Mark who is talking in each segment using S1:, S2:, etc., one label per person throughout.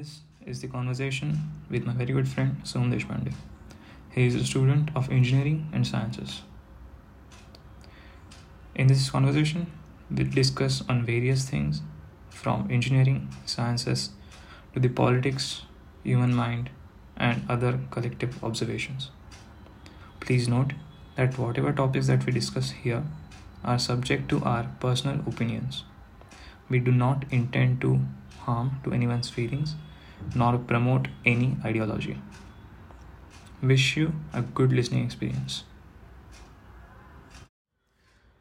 S1: This is the conversation with my very good friend Soham Deshpande. He is a student of engineering and sciences. In this conversation, we'll discuss on various things from engineering, sciences to the politics, human mind, and other collective observations. Please note that whatever topics that we discuss here are subject to our personal opinions. We do not intend to harm to anyone's feelings nor promote any ideology. Wish you a good listening experience.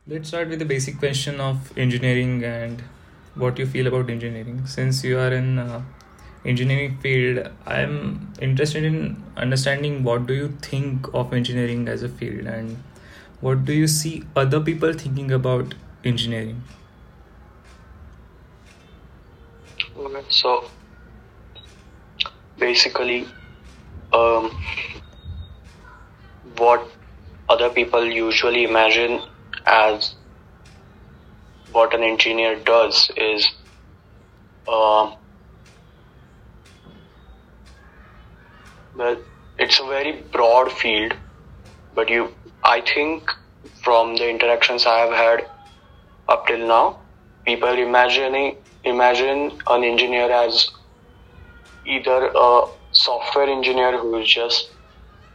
S1: Let's start with the basic question of engineering and what you feel about engineering. Since you are in uh, engineering field, I am interested in understanding what do you think of engineering as a field and what do you see other people thinking about engineering.
S2: So basically, um, what other people usually imagine as what an engineer does is uh, it's a very broad field, but you, I think, from the interactions I have had up till now, people imagining imagine an engineer as either a software engineer who is just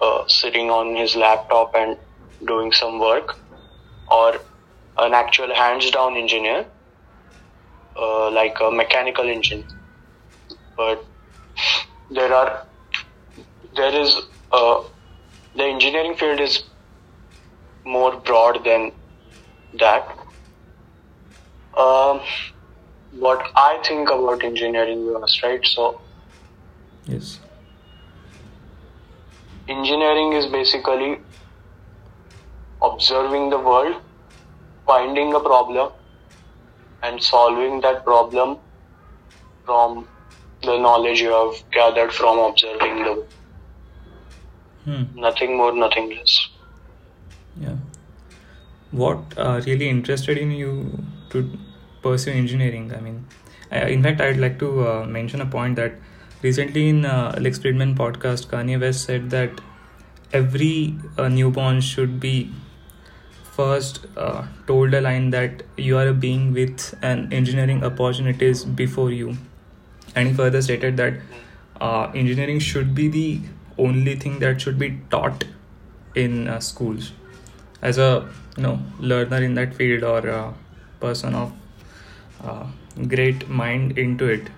S2: uh, sitting on his laptop and doing some work, or an actual hands down engineer, uh, like a mechanical engineer. But there are, there is, uh, the engineering field is more broad than that. Um, what I think about engineering, you right? So,
S1: Yes.
S2: engineering is basically observing the world, finding a problem, and solving that problem from the knowledge you have gathered from observing the world.
S1: Hmm.
S2: Nothing more, nothing less.
S1: Yeah. What uh, really interested in you to pursue engineering? I mean, in fact, I'd like to uh, mention a point that recently in uh, Lex Fridman podcast, Kanye West said that every uh, newborn should be first uh, told a line that you are a being with an engineering opportunities before you, and he further stated that uh, engineering should be the only thing that should be taught in uh, schools. As a you know learner in that field or a person of uh, great mind into it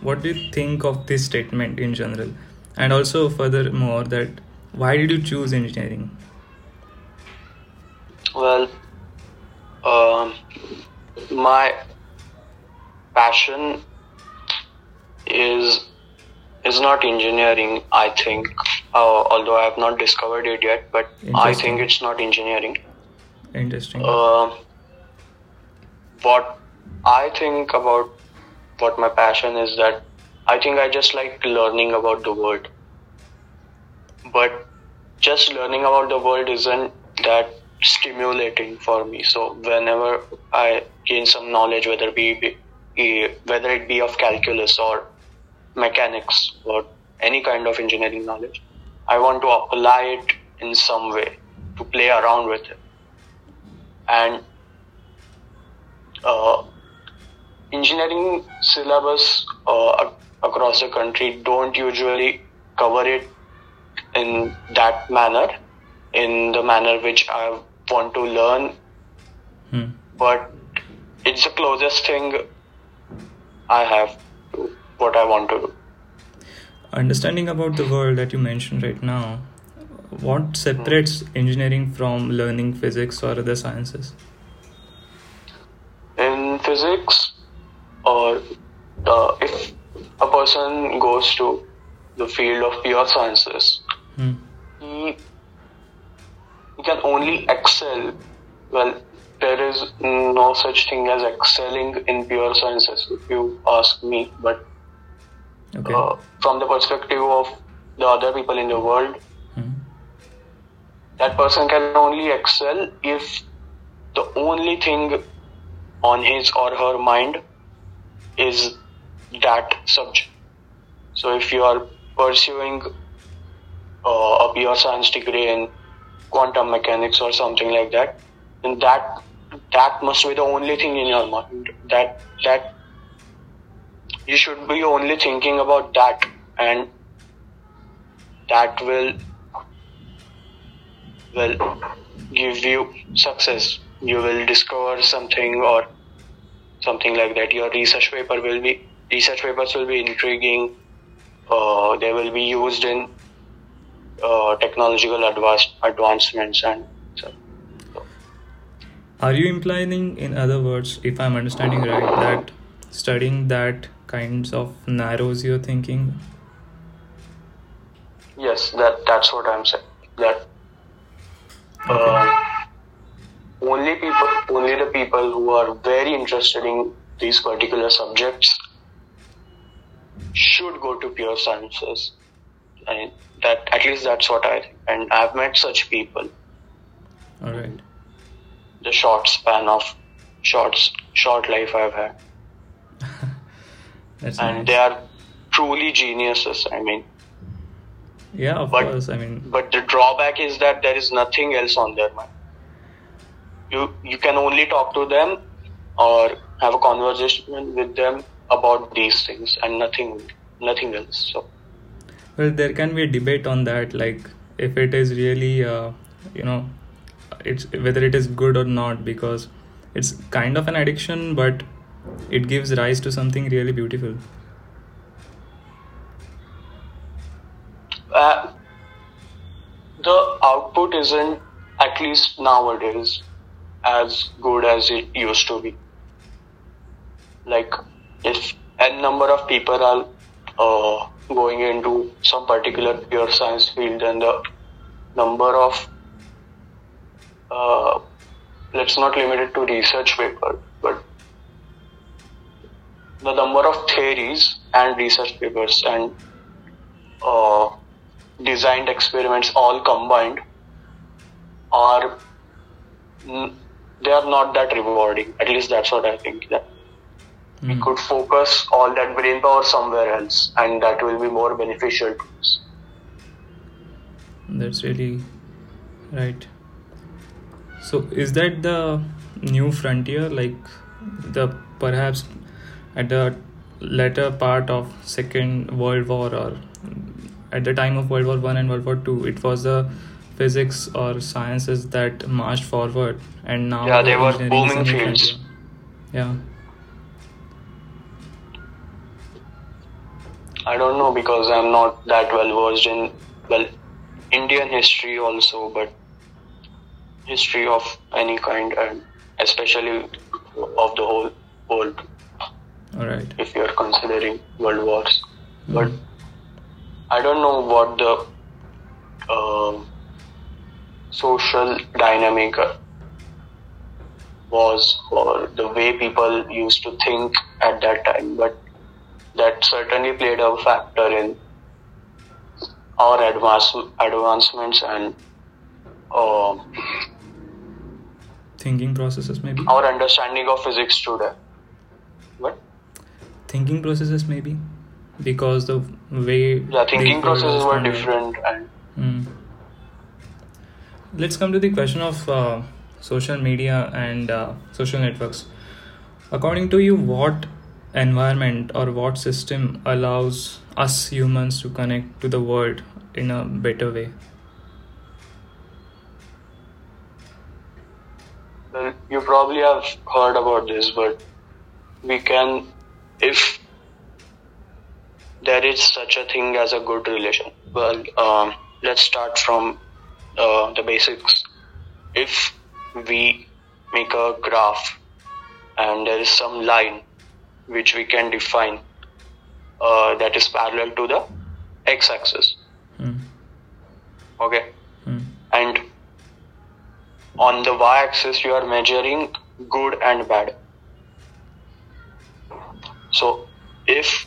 S1: what do you think of this statement in general and also furthermore that why did you choose engineering
S2: Well, um, my passion is is not engineering. I think, uh, although I have not discovered it yet, but I think it's not engineering.
S1: interesting
S2: Uh, what I think about what my passion is that I think I just like learning about the world. But just learning about the world isn't that stimulating for me. So whenever I gain some knowledge, whether it be, whether it be of calculus or mechanics or any kind of engineering knowledge, I want to apply it in some way to play around with it. And uh, engineering syllabus uh, across the country don't usually cover it in that manner, in the manner which I want to learn,
S1: hmm.
S2: but it's the closest thing I have to what I want to do.
S1: understanding about the world that you mentioned right now what separates engineering from learning physics or other sciences
S2: In physics, or uh, if a person goes to the field of pure sciences,
S1: hmm.
S2: he, he can only excel. Well, there is no such thing as excelling in pure sciences, if you ask me. But
S1: okay
S2: uh, from the perspective of the other people in the world,
S1: hmm.
S2: that person can only excel if the only thing on his or her mind is that subject. So if you are pursuing uh, a pure science degree in quantum mechanics or something like that, then that that must be the only thing in your mind. That that you should be only thinking about that, and that will will give you success. You will discover something or something like that. Your research paper will be research papers will be intriguing. Uh, they will be used in uh, technological advance, advancements and so.
S1: Are you implying, in other words, if I'm understanding right, that studying that kinds of narrows your thinking?
S2: Yes, that that's what I'm saying. That uh, only people, only the people who are very interested in these particular subjects should go to pure sciences. And that at least that's what I think. And I've met such people.
S1: All right.
S2: The short span of shorts, short life I've had, and
S1: nice.
S2: they are truly geniuses. I mean,
S1: yeah, of
S2: but-
S1: course. I mean,
S2: but the drawback is that there is nothing else on their mind. You you can only talk to them or have a conversation with them about these things and nothing nothing else. So
S1: well, there can be a debate on that, like if it is really, uh, you know, it's whether it is good or not, because it's kind of an addiction, but it gives rise to something really beautiful.
S2: uh, the output isn't at least nowadays as good as it used to be. Like if n number of people are uh, going into some particular pure science field, then the number of uh, let's not limit it to research paper, but the number of theories and research papers and uh, designed experiments all combined are they are not that rewarding. At least that's what I think. That we
S1: Hmm.
S2: could focus all that brain power somewhere else, and that will be more beneficial to us.
S1: That's really right. So, is that the new frontier? Like the perhaps at the latter part of Second World War, or at the time of World War One and World War Two, it was the physics or sciences that marched forward, and now
S2: Yeah, they were
S1: engineering is the
S2: booming fields.
S1: frontier. Yeah.
S2: I don't know because I'm not that well versed in well Indian history also, but history of any kind and especially of the whole world
S1: All right.
S2: if you're considering world wars. But
S1: Mhm.
S2: I don't know what the um social dynamic was or the way people used to think at that time, but that certainly played a factor in our advance, advancements and um
S1: Thinking processes, maybe.
S2: our understanding of physics today. What?
S1: Thinking processes, maybe, because the way.
S2: Yeah, thinking processes were different and
S1: Hmm. Let's come to the question of uh, social media and uh, social networks. According to you, what environment or what system allows us humans to connect to the world in a better way?
S2: Well, you probably have heard about this, but we can, if there is such a thing as a good relation. Well, um, let's start from uh, the basics. If we make a graph and there is some line which we can define uh, that is parallel to the x-axis,
S1: Hmm.
S2: okay,
S1: Hmm.
S2: and on the y-axis you are measuring good and bad so if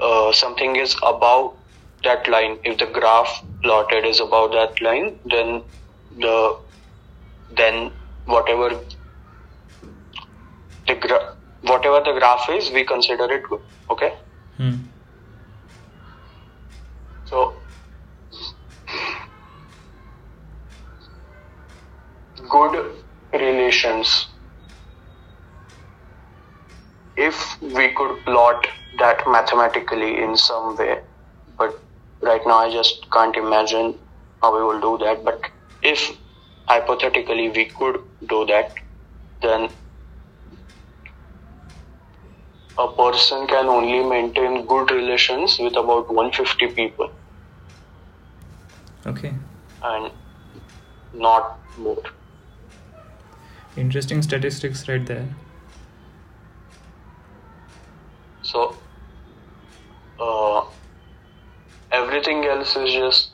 S2: uh, something is above that line if the graph plotted is above that line then the then whatever the gra- whatever the graph is, we consider it good. Okay.
S1: Hmm. So good relations.
S2: If we could plot that mathematically in some way, but right now I just can't imagine how we will do that. But if hypothetically we could do that, then a person can only maintain good relations with about 150 people
S1: Okay.
S2: and not more.
S1: Interesting statistics right there.
S2: So, uh, everything else is just.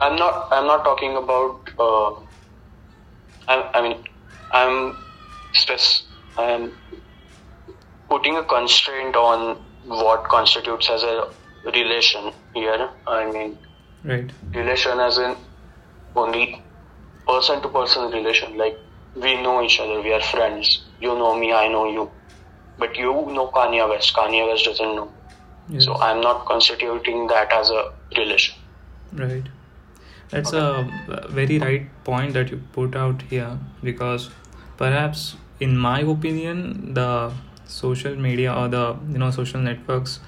S2: I'm not. I'm not talking about. Uh, I, I mean, I'm stress. I'm putting a constraint on what constitutes as a relation here. I mean,
S1: Right.
S2: relation as in only person to person relation like we know each other we are friends you know me i know you but you know kanye west kanye west doesn't know
S1: Yes.
S2: so i'm not constituting that as a relation
S1: Right. That's a uh, very right point that you put out here because perhaps, in my opinion, the social media or the you know social networks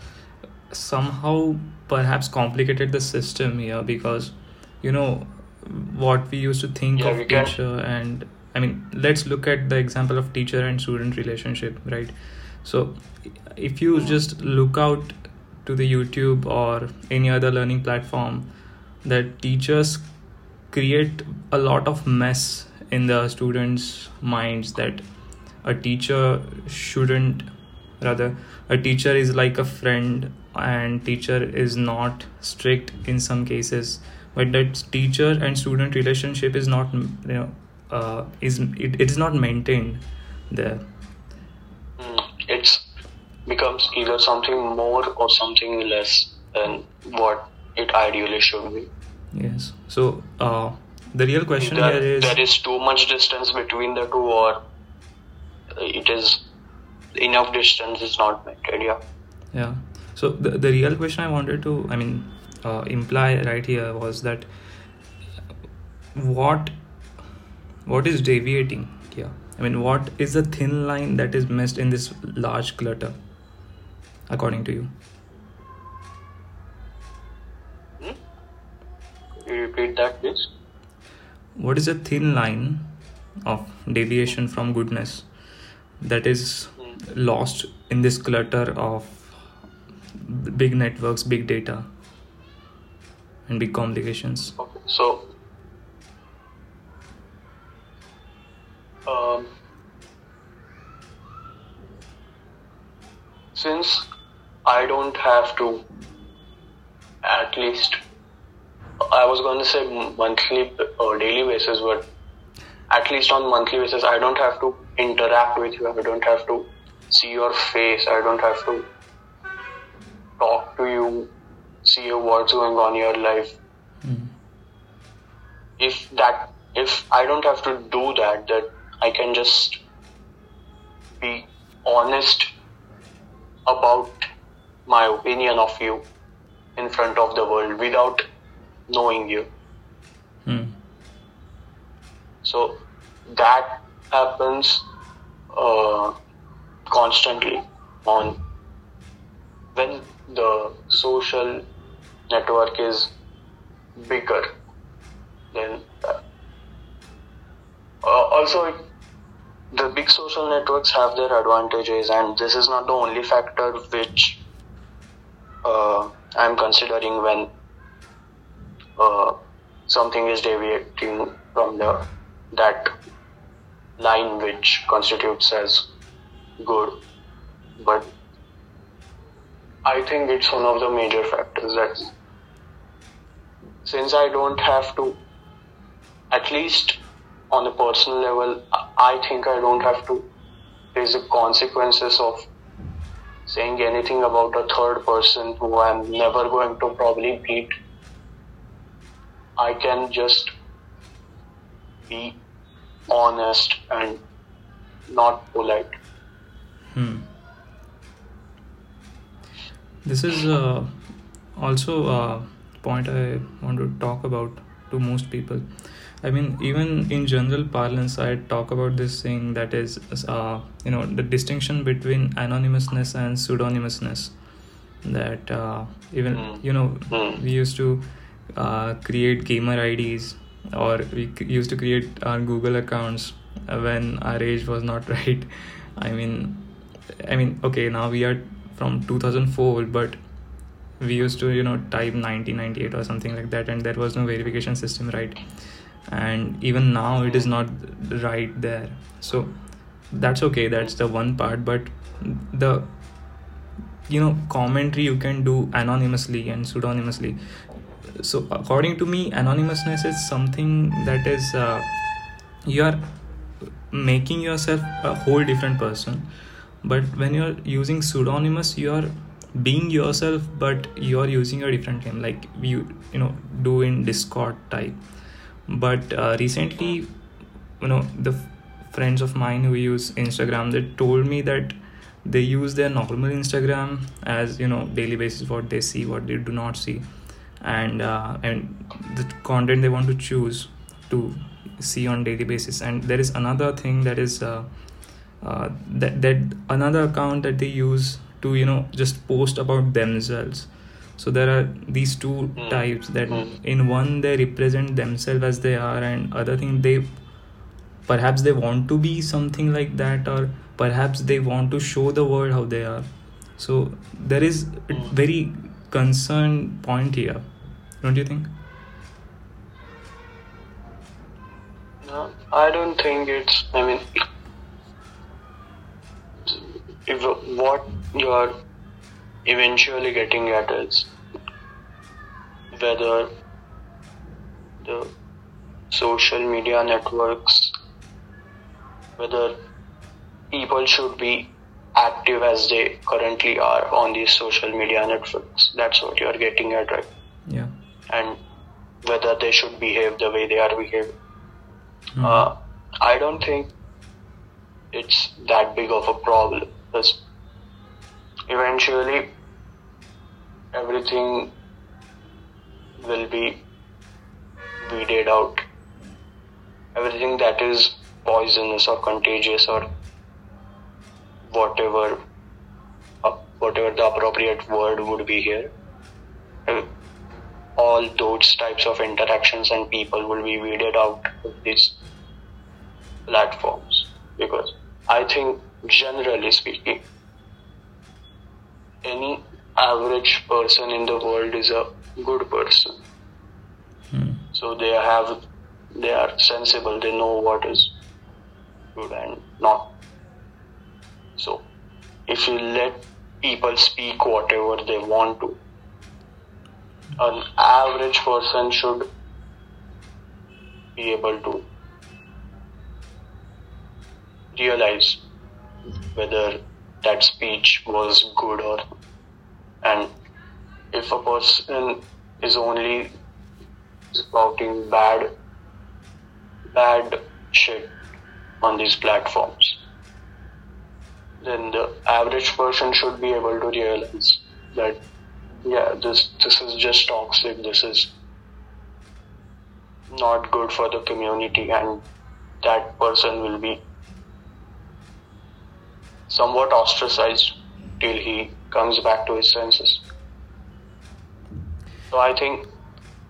S1: somehow perhaps complicated the system here because you know what we used to think
S2: Yeah,
S1: of
S2: we can-
S1: teacher and I mean let's look at the example of teacher and student relationship, right? So if you mm-hmm. just look out to the YouTube or any other learning platform, that teachers create a lot of mess in the students' minds that a teacher shouldn't rather a teacher is like a friend and teacher is not strict in some cases. But that teacher and student relationship is not you know uh, is it, it is not maintained there.
S2: Mm, it's becomes either something more or something less than what it ideally should be.
S1: Yes. So uh, the real question
S2: Either
S1: here is
S2: there is too much distance between the two or it is enough distance is not maintained yeah
S1: Yeah. So the, the real question I wanted to, I mean, uh, imply right here was that what what is deviating here? I mean, what is the thin line that is missed in this large clutter, according to you?
S2: Hmm? You repeat that, please?
S1: What is the thin line of deviation from goodness that is lost in this clutter of big networks, big data, and big complications?
S2: Okay, so um, since I don't have to at least I was going to say monthly or daily basis, but at least on monthly basis, I don't have to interact with you. I don't have to see your face. I don't have to talk to you, see what's going on in your life.
S1: Hmm.
S2: If that, if I don't have to do that, that I can just be honest about my opinion of you in front of the world without knowing you.
S1: Hmm.
S2: So that happens uh, constantly on when the social network is bigger then uh, also it, the big social networks have their advantages and this is not the only factor which uh, i'm considering when uh, something is deviating from the that line which constitutes as good. But i think it's one of the major factors that since i don't have to at least on a personal level i think i don't have to face the consequences of saying anything about a third person who i'm never going to probably meet I can just be honest and not polite.
S1: Hmm. This is uh, also a point I want to talk about to most people. I mean, even in general parlance, I talk about this thing that is, uh, you know, the distinction between anonymousness and pseudonymousness. That uh, even,
S2: Mm.
S1: you know,
S2: Mm.
S1: we used to uh, create gamer IDs or we used to create our Google accounts when our age was not right. I mean, I mean, okay, now we are from 2004, but we used to, you know, type 1998 or something like that, and there was no verification system, right? And even now, it is not right there. So that's okay. That's the one part, but the you know commentary you can do anonymously and pseudonymously so according to me anonymousness is something that is uh, you are making yourself a whole different person. But when you're using pseudonymous you are being yourself but you're using a different name. Like you you know do in discord type. But uh, recently you know the f- friends of mine who use instagram they told me that they use their normal instagram as you know daily basis what they see what they do not see and uh, and the content they want to choose to see on daily basis and there is another thing that is uh, uh, that that another account that they use to you know just post about themselves so there are these two
S2: Mm.
S1: types that
S2: Mm.
S1: in one they represent themselves as they are and other thing they perhaps they want to be something like that or perhaps they want to show the world how they are so there is a
S2: Mm.
S1: very concerned point here don't you think
S2: No, I don't think it's. I mean, if what you're eventually getting at is whether the social media networks, whether people should be active as they currently are on these social media networks. That's what you're getting at, right?
S1: yeah
S2: And whether they should behave the way they are behaving.
S1: Mhm.
S2: Uh, I don't think it's that big of a problem because eventually everything will be weeded out. Everything that is poisonous or contagious or whatever, uh, whatever the appropriate word would be here, all those types of interactions and people will be weeded out of these platforms. Because I think generally speaking any average person in the world is a good person.
S1: Hmm.
S2: so they have they are sensible they know what is good and not. So if you let people speak whatever they want to an average person should be able to realize whether that speech was good or and if a person is only spouting bad bad shit on these platforms then the average person should be able to realize that yeah this this is just toxic. This is not good for the community and that person will be somewhat ostracized till he comes back to his senses. So i think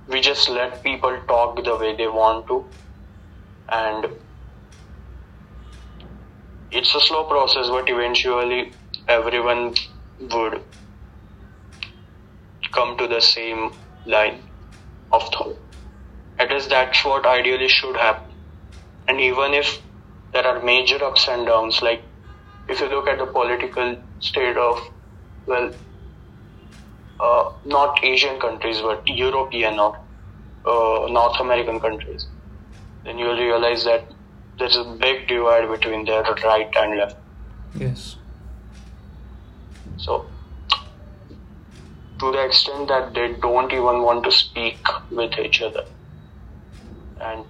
S2: we just let people talk the way they want to and it's a slow process but eventually everyone would come to the same line of thought. At least that's what ideally should happen. And even if there are major ups and downs like if you look at the political state of well uh, not asian countries but european or uh, north american countries then you'll realize that there's a big divide between their right and left.
S1: Yes.
S2: So to the extent that they don't even want to speak with each other and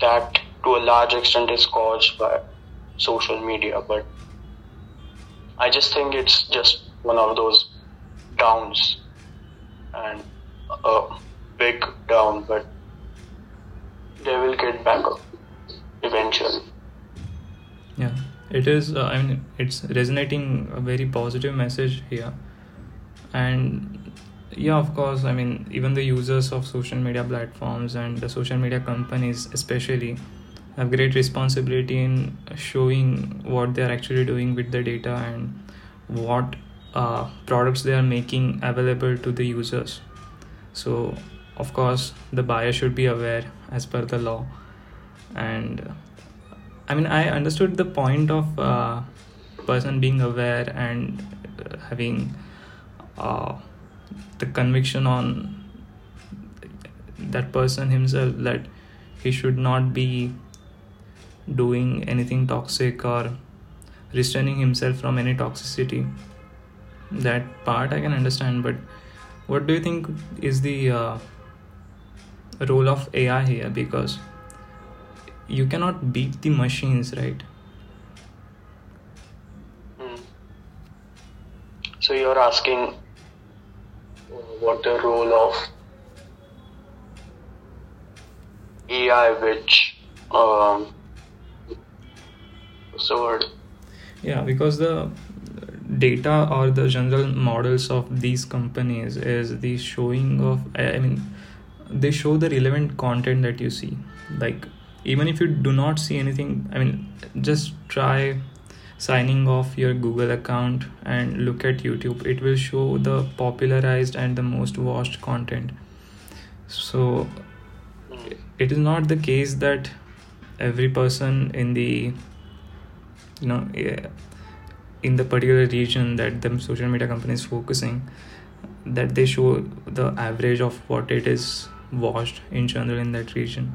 S2: that to a large extent is caused by social media but i just think it's just one of those downs and a big down but they will get back up eventually.
S1: Yeah, it is. Uh, I mean, it's resonating a very positive message here, and yeah, of course. I mean, even the users of social media platforms and the social media companies, especially, have great responsibility in showing what they are actually doing with the data and what uh, products they are making available to the users. So, of course, the buyer should be aware as per the law and I mean, I understood the point of uh, person being aware and uh, having uh, the conviction on that person himself that he should not be doing anything toxic or restraining himself from any toxicity. That part I can understand, but what do you think is the uh, role of AI here? Because you cannot beat the machines, right?
S2: Hmm. So you're asking what the role of AI, which um, word?
S1: Yeah, because the data or the general models of these companies is the showing of. I mean, they show the relevant content that you see, like even if you do not see anything i mean just try signing off your google account and look at youtube. It will show the popularized and the most watched content. So it is not the case that every person in the you know eh, in the particular region that the social media company is focusing that they show the average of what it is watched in general in that region.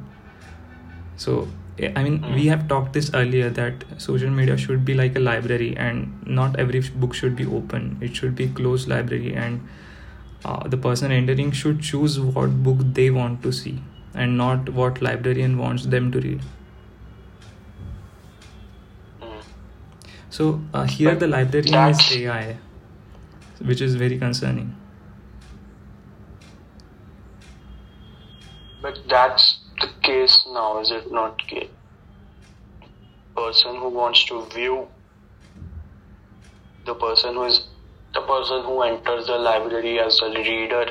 S1: So i mean mm. we have talked this earlier that social media should be like a library and not every book should be open it should be closed library and uh, the person entering should choose what book they want to see and not what librarian wants them to read
S2: mm.
S1: so uh, here the librarian is ai which is very concerning
S2: but that's case now, is it not? Person who wants to view the person who is the person who enters the library as a reader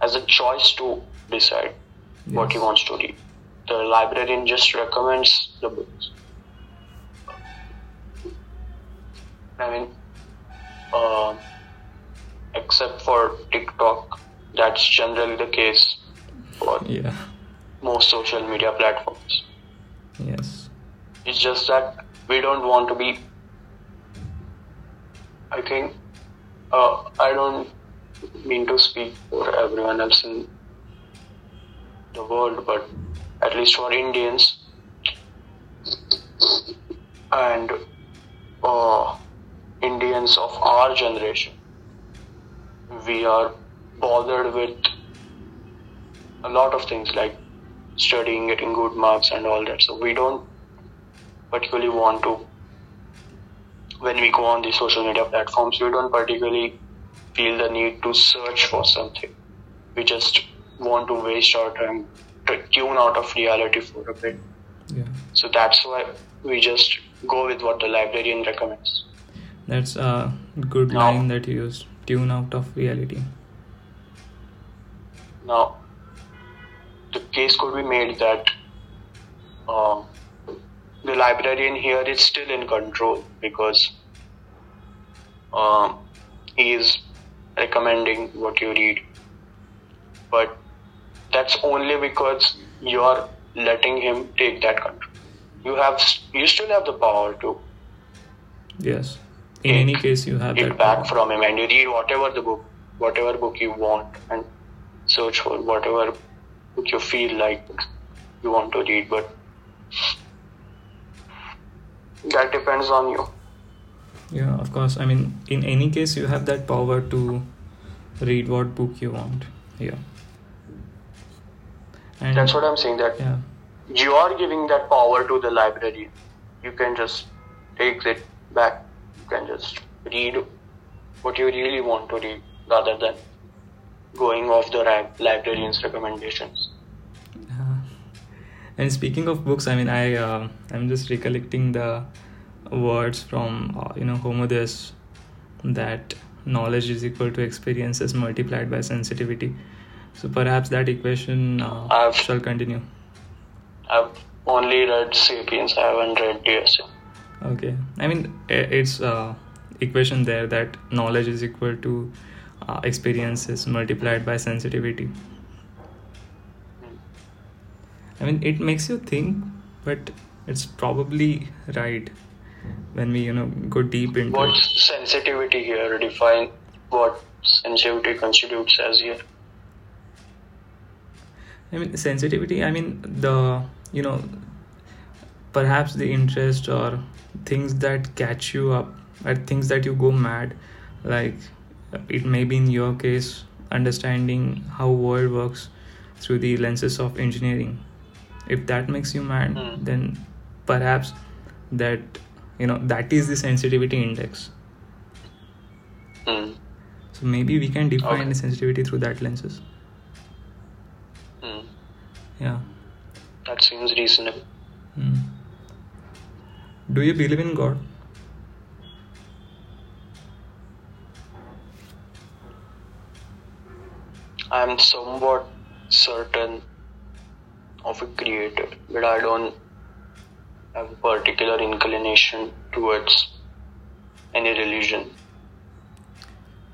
S2: has a choice to decide yes. what he wants to read. The librarian just recommends the books. I mean, uh, except for TikTok, that's generally the case.
S1: Yeah
S2: most social media platforms.
S1: Yes.
S2: It's just that we don't want to be. I think uh, I don't mean to speak for everyone else in the world, but at least for Indians and uh, Indians of our generation, we are bothered with a lot of things like studying, getting good marks, and all that. So we don't particularly want to, when we go on these social media platforms, we don't particularly feel the need to search for something. We just want to waste our time, to tune out of reality for a bit.
S1: Yeah.
S2: So that's why we just go with what the librarian recommends.
S1: That's a good now, line that you used. Tune out of reality.
S2: Now, the case could be made that uh, the librarian here is still in control because uh, he is recommending what you read. But that's only because you're letting him take that control. You have you still have the power to.
S1: Yes. In any case, you have
S2: it back power. from him, and you read whatever the book, whatever book you want, and search for whatever you feel like you want to read, but that depends on you.
S1: Yeah, of course. I mean, in any case, you have that power to read what book you want. Yeah.
S2: And That's what I'm saying. That
S1: yeah.
S2: you are giving that power to the library. You can just take it back. You can just read what you really want to read rather than going off the librarian's recommendations.
S1: Uh, And speaking of books, I mean, I uh, I'm just recollecting the words from uh, you know Homo Deus that knowledge is equal to experiences multiplied by sensitivity. So perhaps that equation uh, shall continue.
S2: I've only read *Sapiens*. I haven't read DSM.
S1: Okay, I mean it's uh, equation there that knowledge is equal to uh, experiences multiplied by sensitivity. I mean, it makes you think, but it's probably right when we, you know, go deep into
S2: what sensitivity here. Define what sensitivity constitutes as here.
S1: I mean, sensitivity. I mean, the you know, perhaps the interest or things that catch you up, or things that you go mad, like it may be in your case understanding how world works through the lenses of engineering if that makes you mad mm. then perhaps that you know that is the sensitivity index
S2: mm.
S1: so maybe we can define okay. the sensitivity through that lenses
S2: mm.
S1: yeah
S2: that seems reasonable
S1: hmm. do you believe in god
S2: i'm somewhat certain of a creator, but I don't have a particular inclination towards any religion.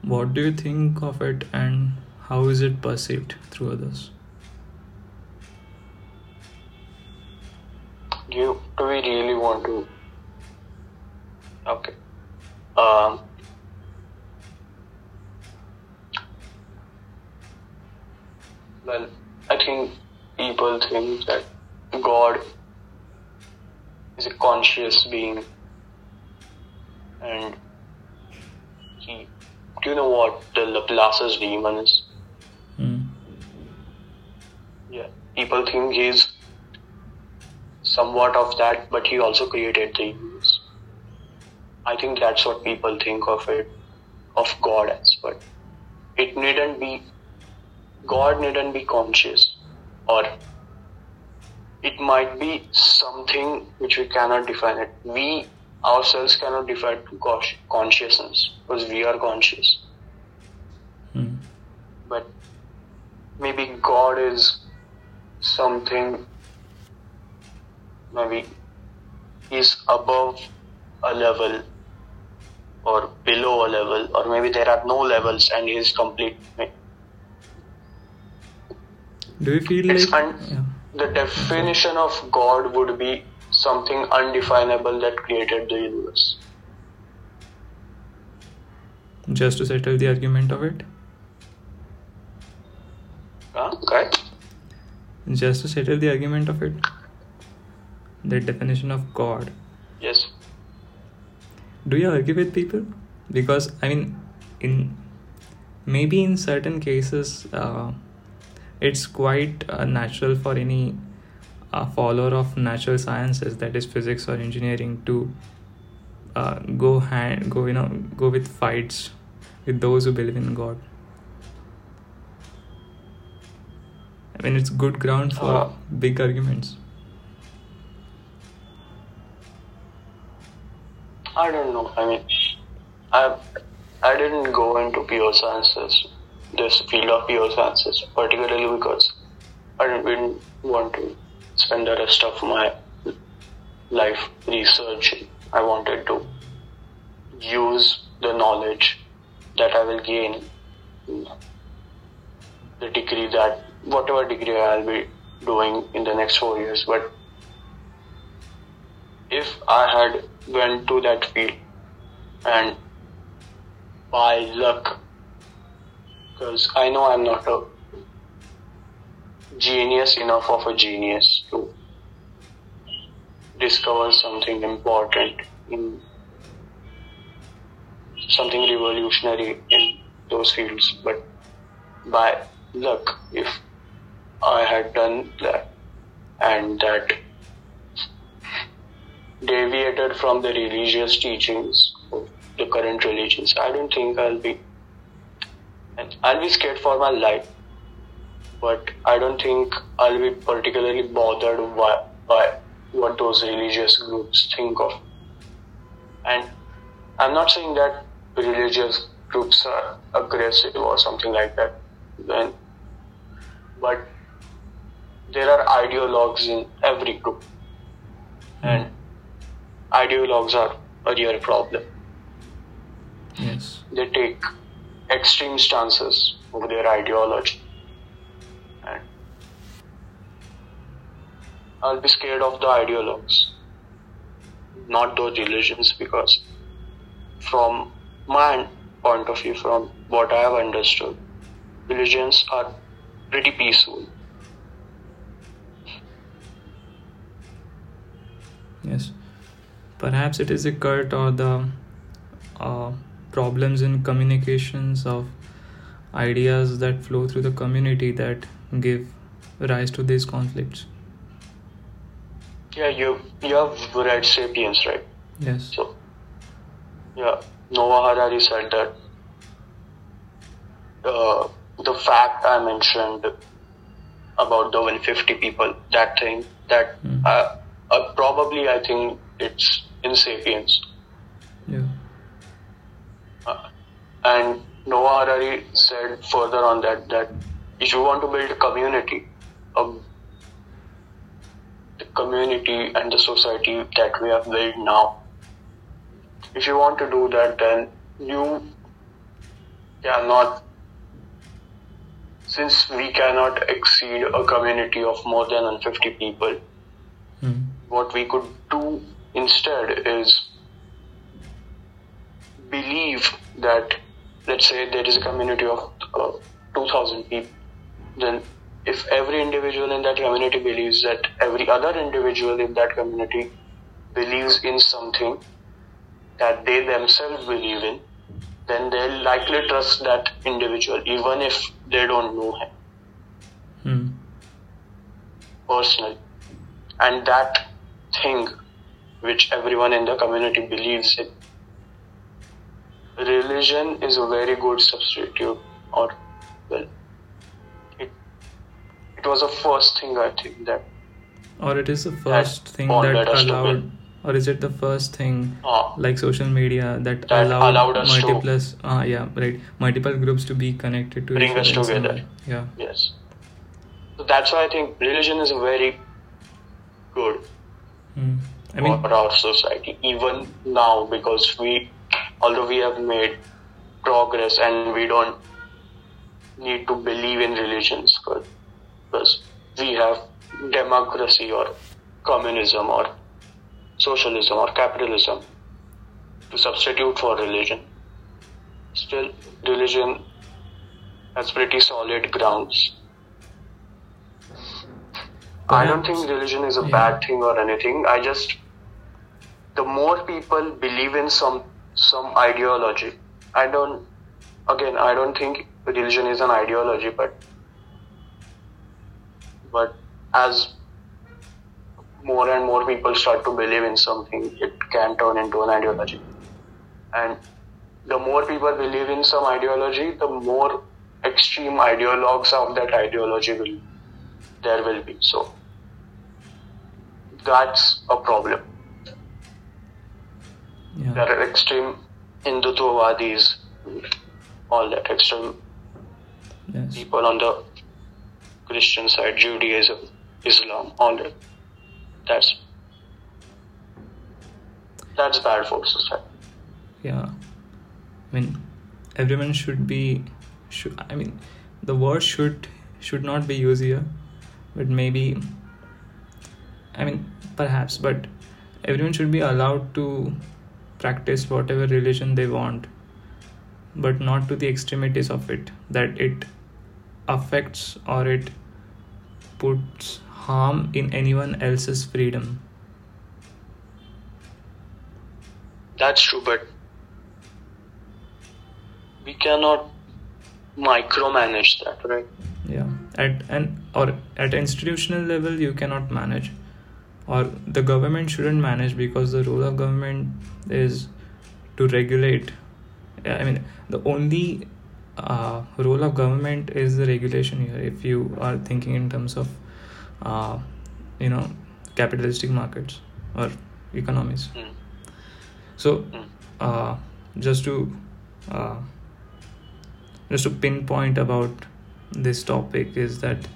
S1: What do you think of it and how is it perceived through others?
S2: You, do we really want to? Okay. Um, well, I think people think that God is a conscious being and he do you know what the Laplace's demon is?
S1: Mm.
S2: Yeah. People think he's somewhat of that, but he also created the universe. I think that's what people think of it, of God as, but it needn't be, God needn't be conscious or it might be something which we cannot define it. We ourselves cannot define consciousness because we are conscious.
S1: Hmm.
S2: But maybe God is something, maybe is above a level or below a level, or maybe there are no levels and he is complete
S1: do you feel it's like un-
S2: yeah. the definition of God would be something undefinable that created the universe?
S1: Just to settle the argument of it?
S2: Huh? Okay.
S1: Just to settle the argument of it? The definition of God.
S2: Yes.
S1: Do you argue with people? Because, I mean, in maybe in certain cases, uh, it's quite uh, natural for any uh, follower of natural sciences that is physics or engineering to uh, go hand go you know go with fights with those who believe in god. I mean it's good ground for uh, big arguments.
S2: I don't know. I mean i i didn't go into pure sciences this field of pure sciences, particularly because I didn't want to spend the rest of my life researching. I wanted to use the knowledge that I will gain, the degree that, whatever degree I'll be doing in the next four years. But if I had went to that field and by luck because I know I'm not a genius enough of a genius to discover something important in something revolutionary in those fields. But by luck, if I had done that and that deviated from the religious teachings of the current religions, I don't think I'll be and I'll be scared for my life. but I don't think I'll be particularly bothered by, by what those religious groups think of. And I'm not saying that religious groups are aggressive or something like that. Then, but there are ideologues in every group, and ideologues are a real problem.
S1: Yes.
S2: They take extreme stances of their ideology. And I'll be scared of the ideologues, not those religions, because from my point of view, from what I have understood, religions are pretty peaceful.
S1: Yes. Perhaps it is a cult or the uh, problems in communications of ideas that flow through the community that give rise to these conflicts.
S2: Yeah, you you have read *Sapiens*, right?
S1: Yes.
S2: So, yeah, Noah Harari said that uh, the fact I mentioned about the 150 people, that thing, that
S1: Hmm.
S2: uh, uh, probably I think it's in *Sapiens*.
S1: Yeah.
S2: And Noah Harari said further on that that if you want to build a community, um, the community and the society that we have built now, if you want to do that, then you cannot, since we cannot exceed a community of more than 150 people,
S1: Hmm.
S2: what we could do instead is believe that let's say there is a community of uh, 2000 people then if every individual in that community believes that every other individual in that community believes in something that they themselves believe in then they'll likely trust that individual even if they don't know him
S1: Hmm.
S2: personally and that thing which everyone in the community believes in religion is a very good substitute or well it, it was the first thing i think that
S1: Or it is the first thing that allowed, or is it the first thing
S2: uh,
S1: like social media that,
S2: That
S1: allowed,
S2: allowed us to-
S1: multiple uh, yeah right multiple groups to be connected to
S2: Bring
S1: each
S2: us
S1: other
S2: together.
S1: yeah.
S2: Yes. So that's why i think religion is a very good
S1: Hmm. I mean
S2: for our society even now because we although we have made progress and we don't need to believe in religions because we have democracy or communism or socialism or capitalism to substitute for religion still religion has pretty solid grounds I don't think religion is a
S1: yeah.
S2: bad thing or anything. I just the more people believe in some some ideology, I don't again I don't think religion is an ideology, but but as more and more people start to believe in something, it can turn into an ideology. And the more people believe in some ideology, the more extreme ideologues of that ideology will there will be. So that's a problem.
S1: Yeah
S2: There are extreme Hindutvawadis, all that extreme
S1: yes
S2: people on the Christian side, Judaism, Islam, all that. That's that's bad for society.
S1: yeah i mean everyone should be should i mean the word should should not be used here but maybe i mean perhaps but everyone should be allowed to practice whatever religion they want but not to the extremities of it that it affects or it puts harm in anyone else's freedom.
S2: That's true, but we cannot micromanage that, right?
S1: yeah. At an or at institutional level you cannot manage or the government shouldn't manage because the role of government is to regulate i mean the only uh, role of government is the regulation here if you are thinking in terms of uh, you know capitalistic markets or economies
S2: Mm.
S1: so
S2: Mm.
S1: uh, just to uh, just to pinpoint about this topic is that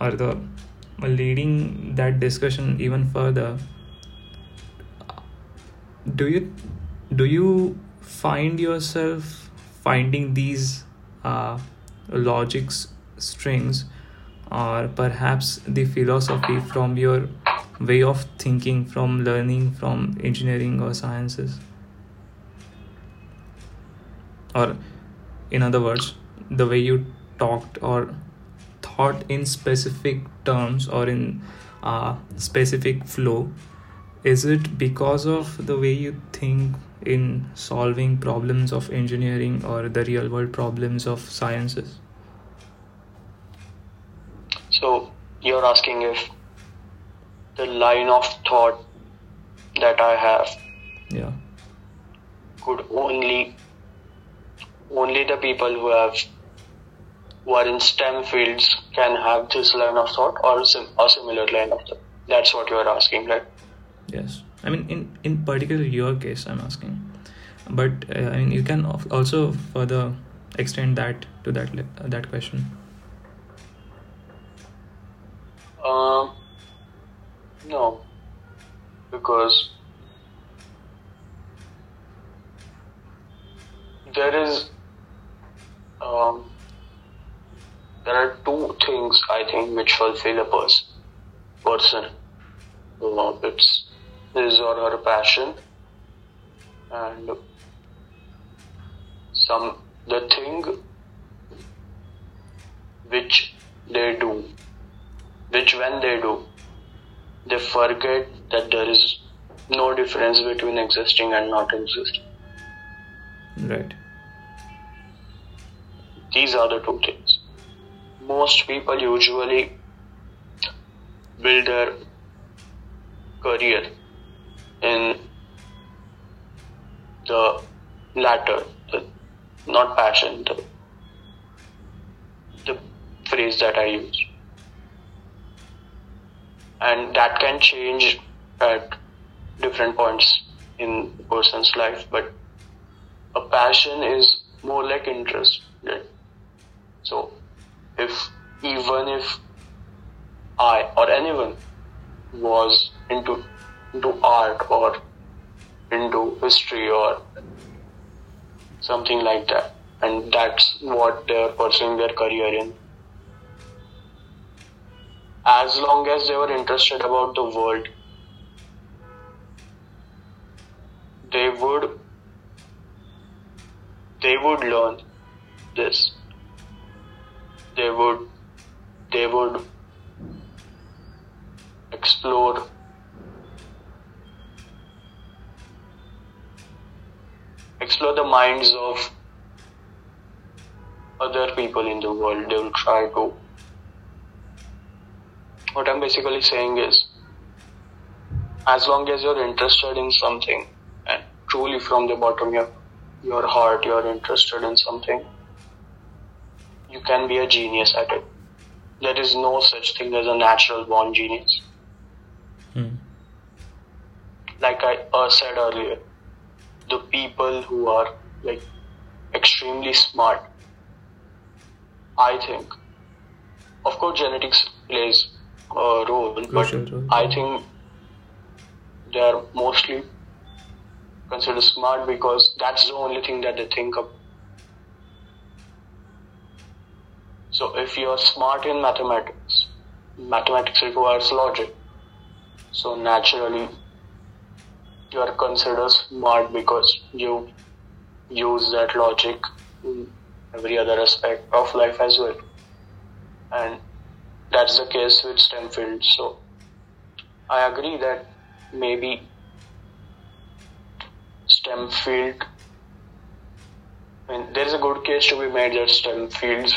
S1: or the leading that discussion even further do you do you find yourself finding these uh, logics strings or perhaps the philosophy from your way of thinking from learning from engineering or sciences? Or in other words the way you talked or thought in specific terms or in uh, specific flow is it because of the way you think in solving problems of engineering or the real world problems of sciences?
S2: So you're asking if the line of thought that I have
S1: yeah.
S2: could only only the people who have who are in STEM fields can have this line of thought or sim- a similar line of thought. That's what you're asking, right?
S1: yes i mean in in particular your case i'm asking but uh, i mean you can also further extend that to that uh, that question
S2: Um, no, because there is um, there are two things I think which fulfill a person. Person, uh, it's his or her passion, and some the thing which they do which when they do, they forget that there is no difference between existing and not existing.
S1: right
S2: These are the two things. Most people usually build their career in the latter, the, not passion, the, the phrase that I use. and that can change at different points in a person's life but a passion is more like interest so if even if i or anyone was into into art or into history or something like that and that's what they're pursuing their career in. As long as they were interested about the world they would they would learn this they would they would explore. Explore the minds of other people in the world. They will try to. What I'm basically saying is, as long as you're interested in something and truly from the bottom of your, your heart you're interested in something, you can be a genius at it. There is no such thing as a natural born genius.
S1: Hmm.
S2: Like I uh, said earlier, the people who are like extremely smart, I think, of course, genetics plays a role,
S1: Crucial
S2: but
S1: role.
S2: I think they are mostly considered smart because that's the only thing that they think of. So if you are smart in mathematics, mathematics requires logic. So naturally, you are considered smart because you use that logic in every other aspect of life as well. And that's the case with STEM fields. So I agree that maybe STEM field, I mean, there is a good case to be made that STEM fields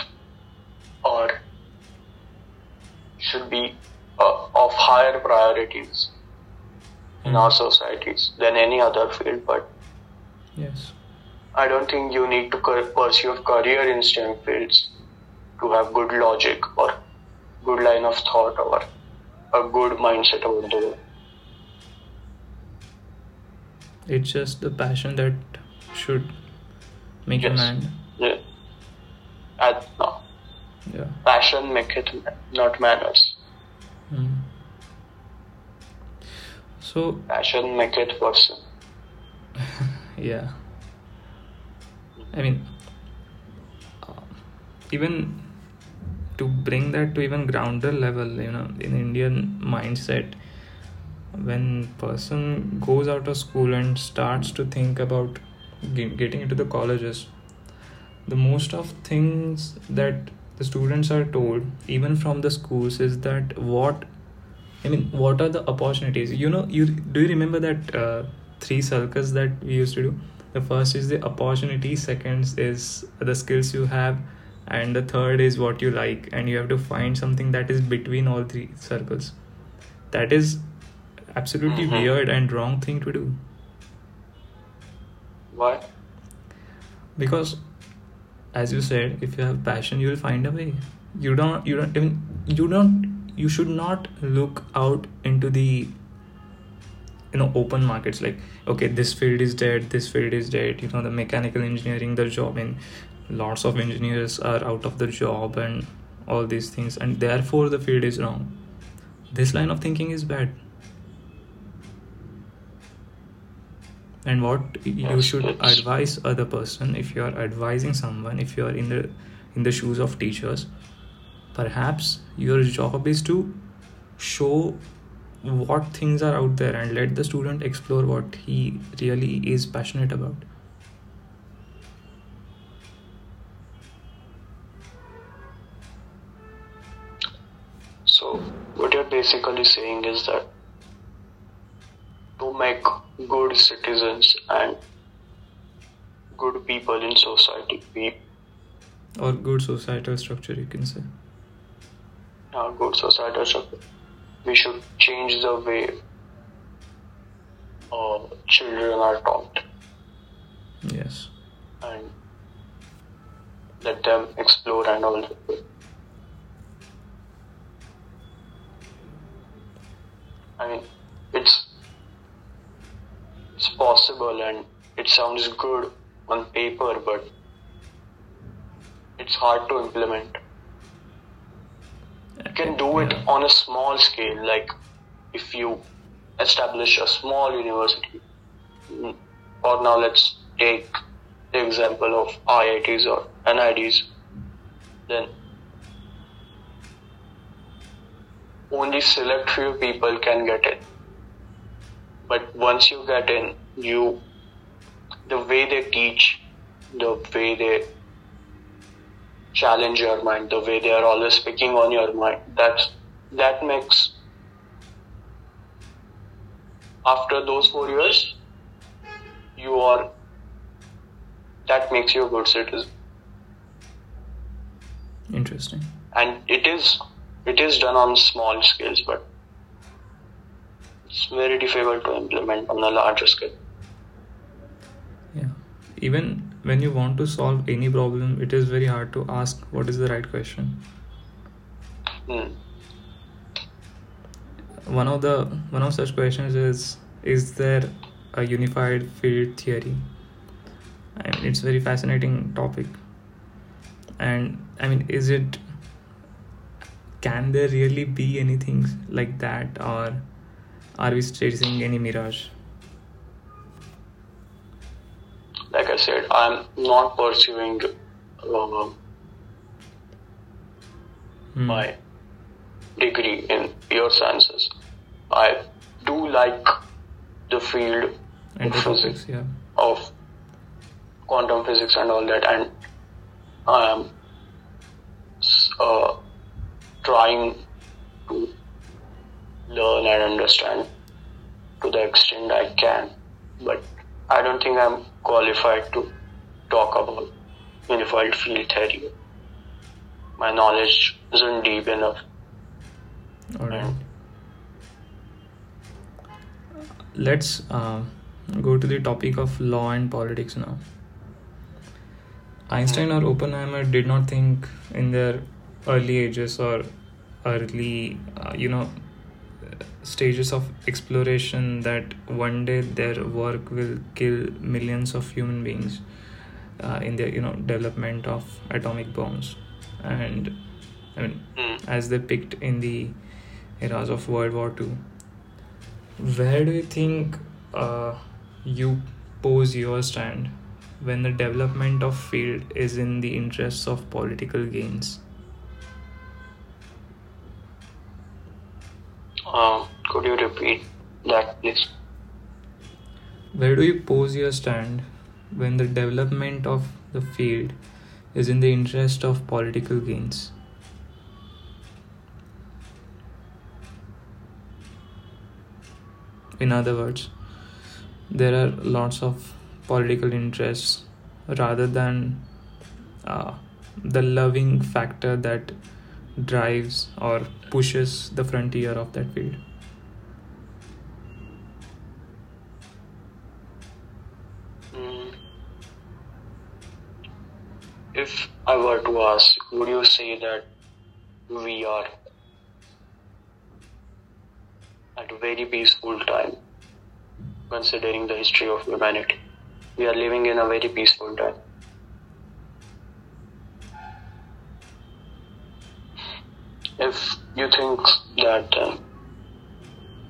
S2: are should be uh, of higher priorities in our societies than any other field. But
S1: yes
S2: I don't think you need to pursue a career in STEM fields to have good logic or good line of thought or a good mindset about the.
S1: It's just the passion that should make yes. a man.
S2: Yeah. At.
S1: Yeah.
S2: Passion maketh not manners.
S1: Mm. So
S2: passion maketh person.
S1: yeah. I mean, uh, even to bring that to even grounder level, you know, in Indian mindset, when person goes out of school and starts to think about getting into the colleges, the most of things that the students are told, even from the schools, is that what I mean, what are the opportunities? You know, you do you remember that uh, three circles that we used to do? The first is the opportunity, second is the skills you have, and the third is what you like, and you have to find something that is between all three circles. That is absolutely mm-hmm. weird and wrong thing to do.
S2: Why?
S1: Because, as you said, if you have passion, you will find a way. You don't. You don't even. You don't. You should not look out into the you know open markets like okay this field is dead this field is dead you know the mechanical engineering the job in lots of engineers are out of the job and all these things and therefore the field is wrong this line of thinking is bad and what you should advise other person if you are advising someone if you are in the in the shoes of teachers perhaps your job is to show what things are out there and let the student explore what he really is passionate about.
S2: So what you're basically saying is that to make good citizens and good people in society We
S1: or good societal structure you can say
S2: uh, good societal structure we should change the way uh, children are taught.
S1: Yes.
S2: And let them explore and all. I mean, it's it's possible and it sounds good on paper, but it's hard to implement. You can do it on a small scale like if you establish a small university. Mm, or now let's take the example of IITs or NIDs then only select few people can get in but once you get in you the way they teach the way they challenge your mind the way they are always picking on your mind that's that makes after those four years you are that makes you a good citizen.
S1: Interesting.
S2: And it is it is done on small scales but it's very difficult to implement on a larger scale.
S1: Yeah. Even when you want to solve any problem it is very hard to ask what is the right question.
S2: Mm.
S1: one of the one of such questions is is there a unified field theory? I mean, it's very fascinating topic. And i mean is it can there really be anything like that or are we chasing any mirage
S2: like I said, I'm not pursuing uh,
S1: hmm.
S2: my degree in pure sciences. I do like the field
S1: and of physics, yeah.
S2: of quantum physics and all that, and I am uh, trying to learn and understand to the extent I can, but I don't think I'm qualified to talk about unified field theory. My knowledge isn't deep enough.
S1: Alright. Let's uh, go to the topic of law and politics now. Einstein or Oppenheimer did not think in their early ages or early, uh, you know, stages of exploration that one day their work will kill millions of human beings uh, in their, you know, development of atomic bombs. And I mean,
S2: Mm.
S1: as they picked in the eras of World War II. Where do you think uh, you pose your stand when the development of field is in the interests of political gains?
S2: Uh, could you repeat that, please?
S1: Where do you pose your stand when the development of the field is in the interest of political gains? In other words, there are lots of political interests rather than uh, the loving factor that drives or pushes the frontier of that field.
S2: Mm. If I were to ask, would you say that we are at a very peaceful time, considering the history of humanity? We are living in a very peaceful time. If you think that, uh,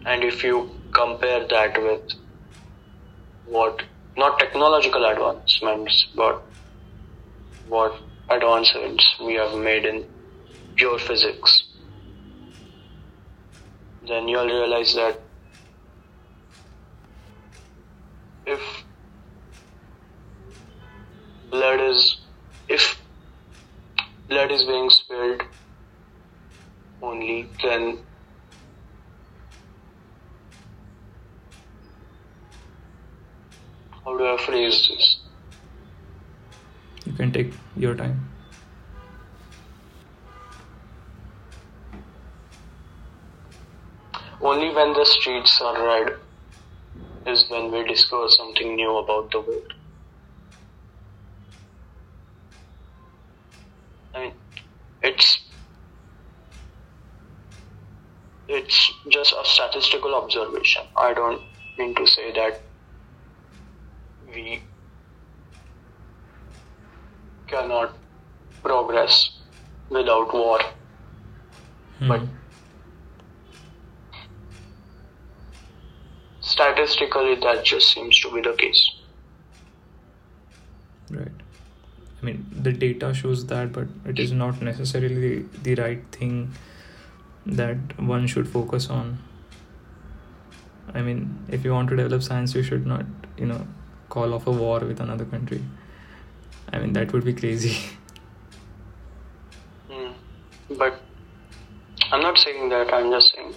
S2: and if you compare that with what not technological advancements but what advancements we have made in pure physics then you'll realize that if blood is if blood is being spilled only then how do I phrase this?
S1: You can take your time.
S2: Only when the streets are red is when we discover something new about the world. I mean, it's it's just a statistical observation. I don't mean to say that we cannot progress without war. But
S1: Hmm.
S2: statistically, that just seems to be the case.
S1: Right. I mean, the data shows that, but it is not necessarily the right thing that one should focus on. I mean, if you want to develop science, you should not, you know, call off a war with another country. I mean, that would be crazy.
S2: Hmm. But I'm not saying that, I'm just saying.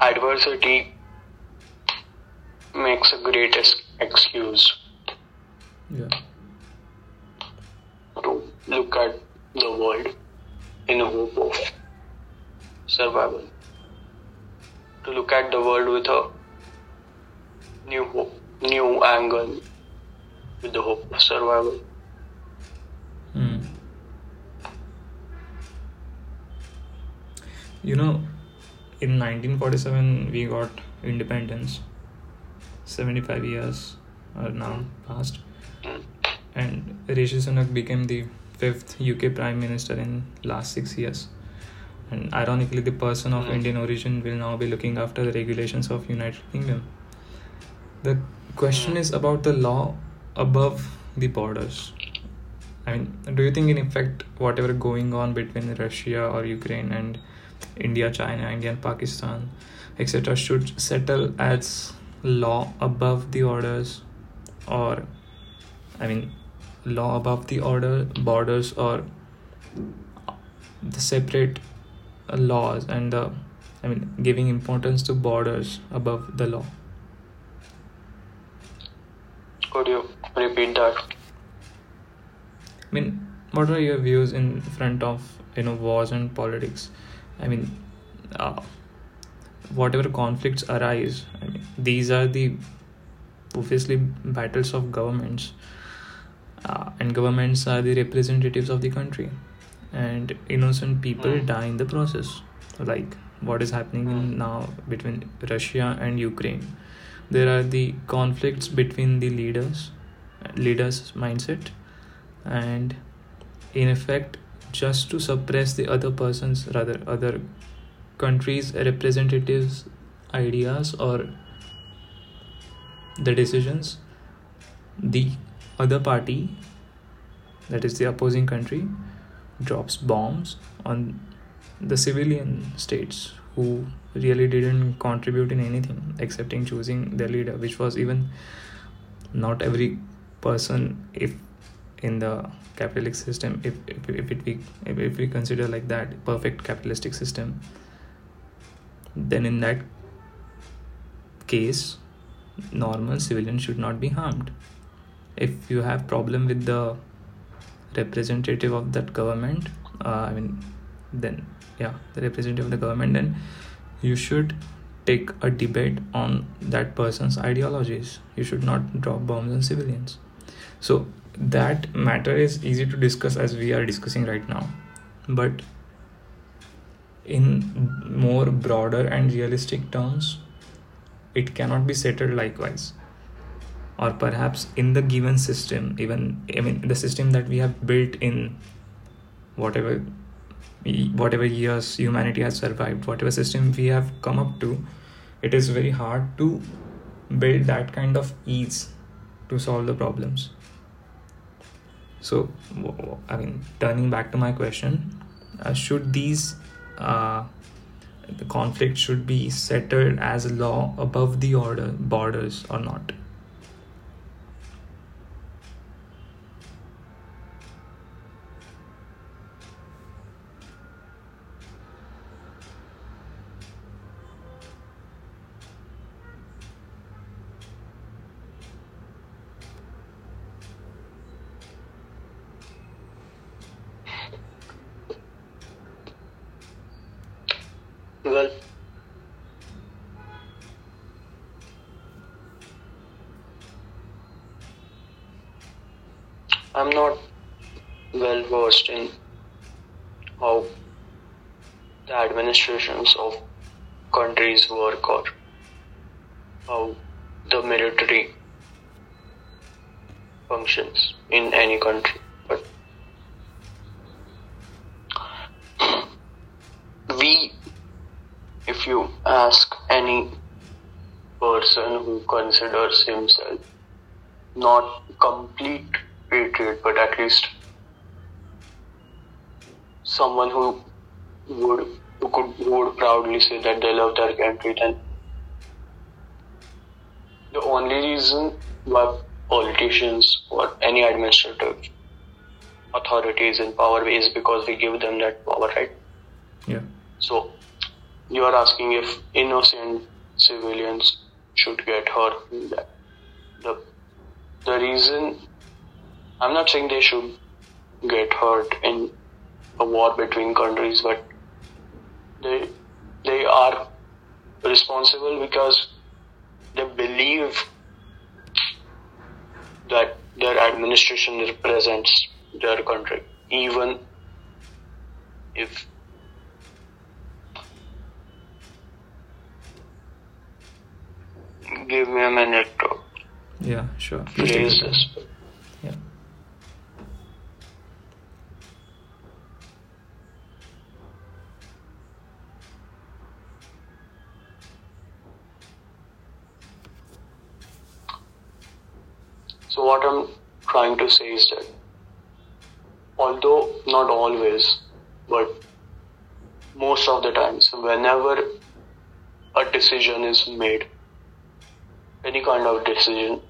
S2: Adversity makes a great ex- excuse
S1: yeah.
S2: to look at the world in a hope of survival. To look at the world with a new hope, new angle, with the hope of survival.
S1: Hmm. You know, in 1947 we got independence. 75 years are now past,
S2: Mm.
S1: And Rishi Sunak became the fifth UK Prime Minister in last six years. And ironically, the person of
S2: Mm.
S1: Indian origin will now be looking after the regulations of United Kingdom. The question
S2: Mm.
S1: is about the law above the borders. I mean, do you think in effect whatever going on between Russia or Ukraine and India, China, India and Pakistan, etc., should settle as law above the orders, or I mean, law above the order borders, or the separate uh, laws and the I mean, giving importance to borders above the law.
S2: Could you repeat that?
S1: I mean, what are your views in front of you know wars and politics? I mean, uh, whatever conflicts arise I mean, these are the obviously battles of governments uh, and governments are the representatives of the country. And innocent people
S2: Mm.
S1: die in the process. Like what is happening in now between russia and ukraine. There are the conflicts between the leaders leaders mindset and in effect just to suppress the other person's rather other countries representatives ideas or the decisions the other party that is the opposing country drops bombs on the civilian states who really didn't contribute in anything excepting choosing their leader which was even not every person if in the capitalist system if if, if it we if, if we consider like that perfect capitalistic system then in that case normal civilians should not be harmed. If you have problem with the representative of that government uh, i mean then yeah the representative of the government then you should take a debate on that person's ideologies. You should not drop bombs on civilians. So that matter is easy to discuss as we are discussing right now. But in more broader and realistic terms it cannot be settled likewise or perhaps in the given system even i mean the system that we have built in whatever whatever years humanity has survived whatever system we have come up to it is very hard to build that kind of ease to solve the problems. So i mean turning back to my question uh, should these uh, the conflict should be settled as law above the order borders or not
S2: Well, I'm not well versed in how the administrations of countries work or how the military functions in any country. But we, if you ask any person who considers himself not complete patriot, but at least someone who would who could who would proudly say that they love their country, then the only reason why politicians or any administrative authorities in power is because we give them that power, right?
S1: yeah
S2: So you are asking if innocent civilians should get hurt. The the reason I'm not saying they should get hurt in a war between countries, but they they are responsible because they believe that their administration represents their country, even if give me a minute to
S1: yeah sure.
S2: Phrase this.
S1: yeah.
S2: So what I'm trying to say is that although not always, but most of the times, whenever a decision is made, any kind of decision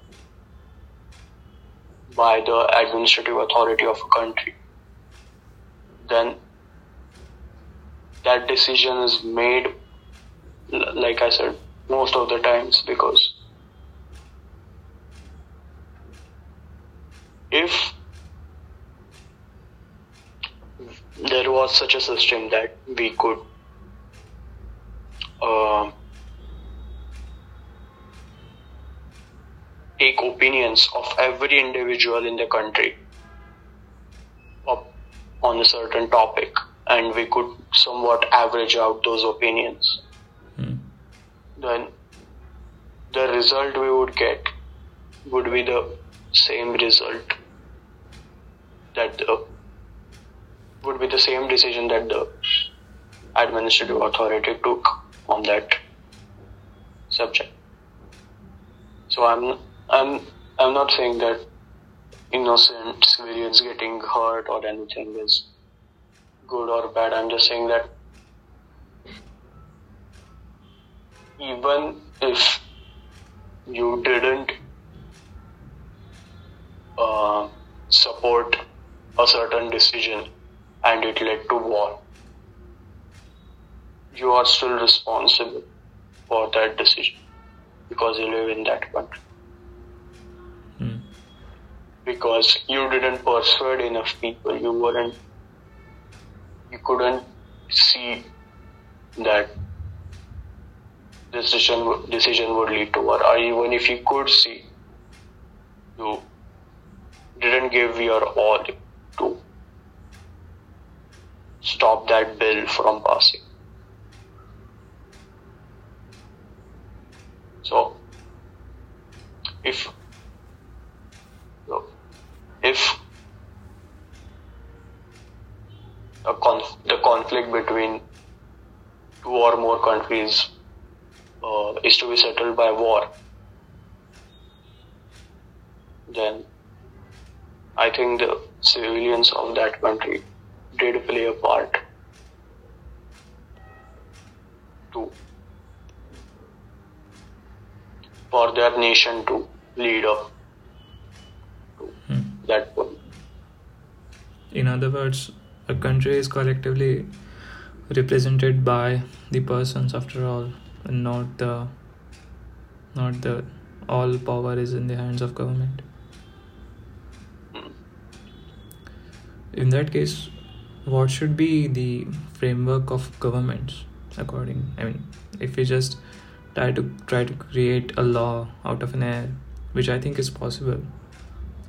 S2: by the administrative authority of a country, then that decision is made, like I said, most of the times because if there was such a system that we could uh, take opinions of every individual in the country on a certain topic and we could somewhat average out those opinions,
S1: Hmm.
S2: then the result we would get would be the same result that the would be the same decision that the administrative authority took on that subject. So I'm I'm I'm not saying that innocent civilians getting hurt or anything is good or bad. I'm just saying that even if you didn't uh, support a certain decision and it led to war, you are still responsible for that decision because you live in that country. Because you didn't persuade enough people, you weren't, you couldn't see that decision, decision would lead to war, or even if you could see, you didn't give your all to stop that bill from passing. So, if if a the conflict between two or more countries uh, is to be settled by war, then I think the civilians of that country did play a part to for their nation to lead up That point.
S1: In other words, a country is collectively represented by the persons after all, and not the not the all power is in the hands of government. In that case, what should be the framework of governments according I mean if we just try to try to create a law out of an air, which I think is possible.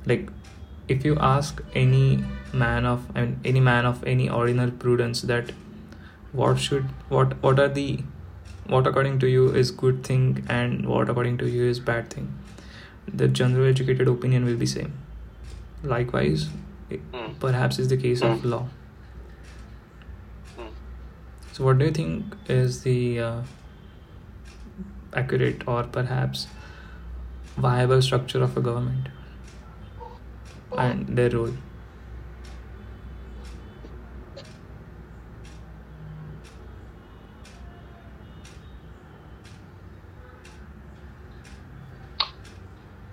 S1: Like if you ask any man of I mean any man of any ordinary prudence that what should what what are the what according to you is good thing and what according to you is bad thing the general educated opinion will be same likewise
S2: Hmm.
S1: perhaps is the case of
S2: Hmm.
S1: law
S2: Hmm.
S1: so what do you think is the uh, accurate or perhaps viable structure of a government and their role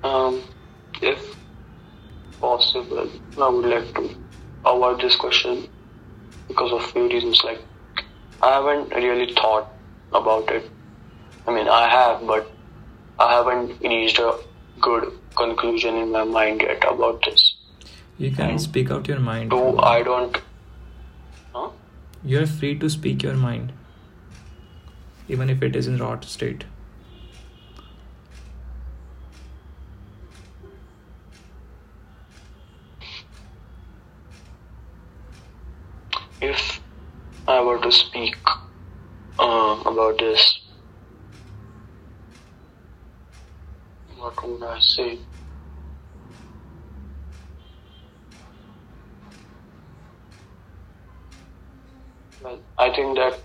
S2: Um, if possible, I would like to avoid this question because of few reasons. Like, I haven't really thought about it. I mean, I have, but I haven't reached a good conclusion in my mind yet about this.
S1: you can
S2: And
S1: speak out your mind
S2: Two, I don't. Huh?
S1: you're free to speak your mind even if it is in raw state
S2: If I were to speak uh, about this, Well, I think that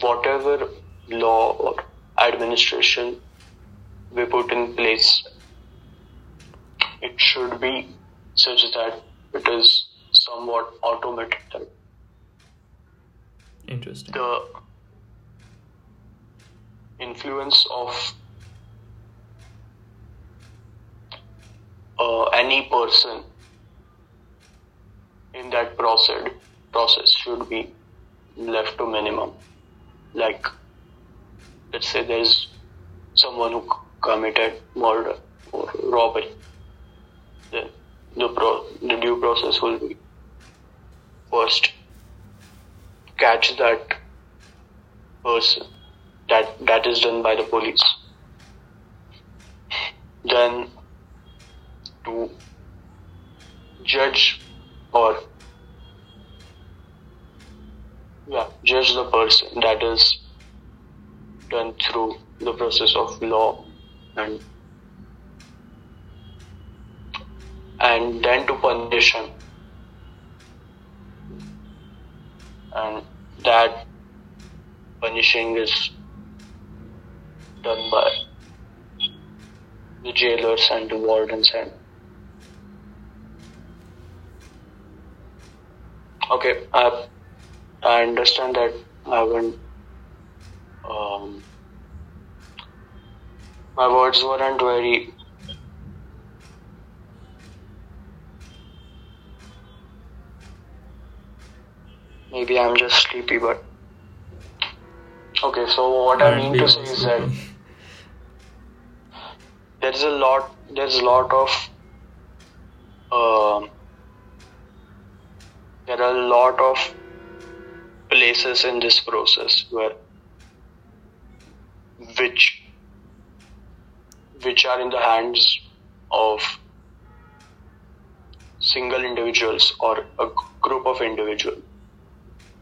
S2: whatever law or administration we put in place, it should be such that it is somewhat automated.
S1: Interesting
S2: the influence of uh, any person in that process process should be left to minimum. Like, let's say there's someone who committed murder or robbery, then the pro- the due process will be first catch that person that that is done by the police. Then to judge or yeah judge the person that is done through the process of law and and then to punish him and that punishing is done by the jailers and the wardens and okay I, I understand that I haven't um, my words weren't very maybe I'm just sleepy but okay so what I mean to say is that there is a lot there's a lot of um, there are a lot of places in this process where which which are in the hands of single individuals or a group of individual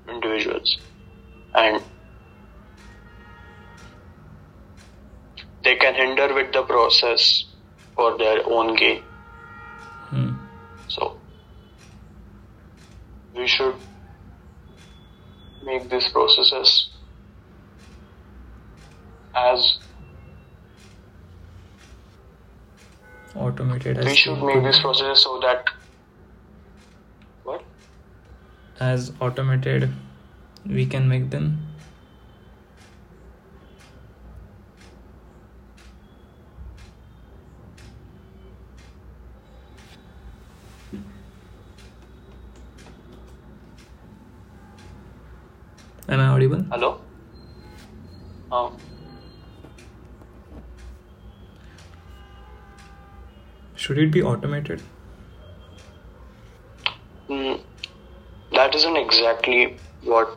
S2: individuals. And they can hinder with the process for their own gain.
S1: Hmm.
S2: so we should make these processes as
S1: Automated
S2: we should make these processes so that what
S1: as automated we can make them. Am I audible?
S2: hello uh,
S1: Should it be automated?
S2: mm, that isn't exactly what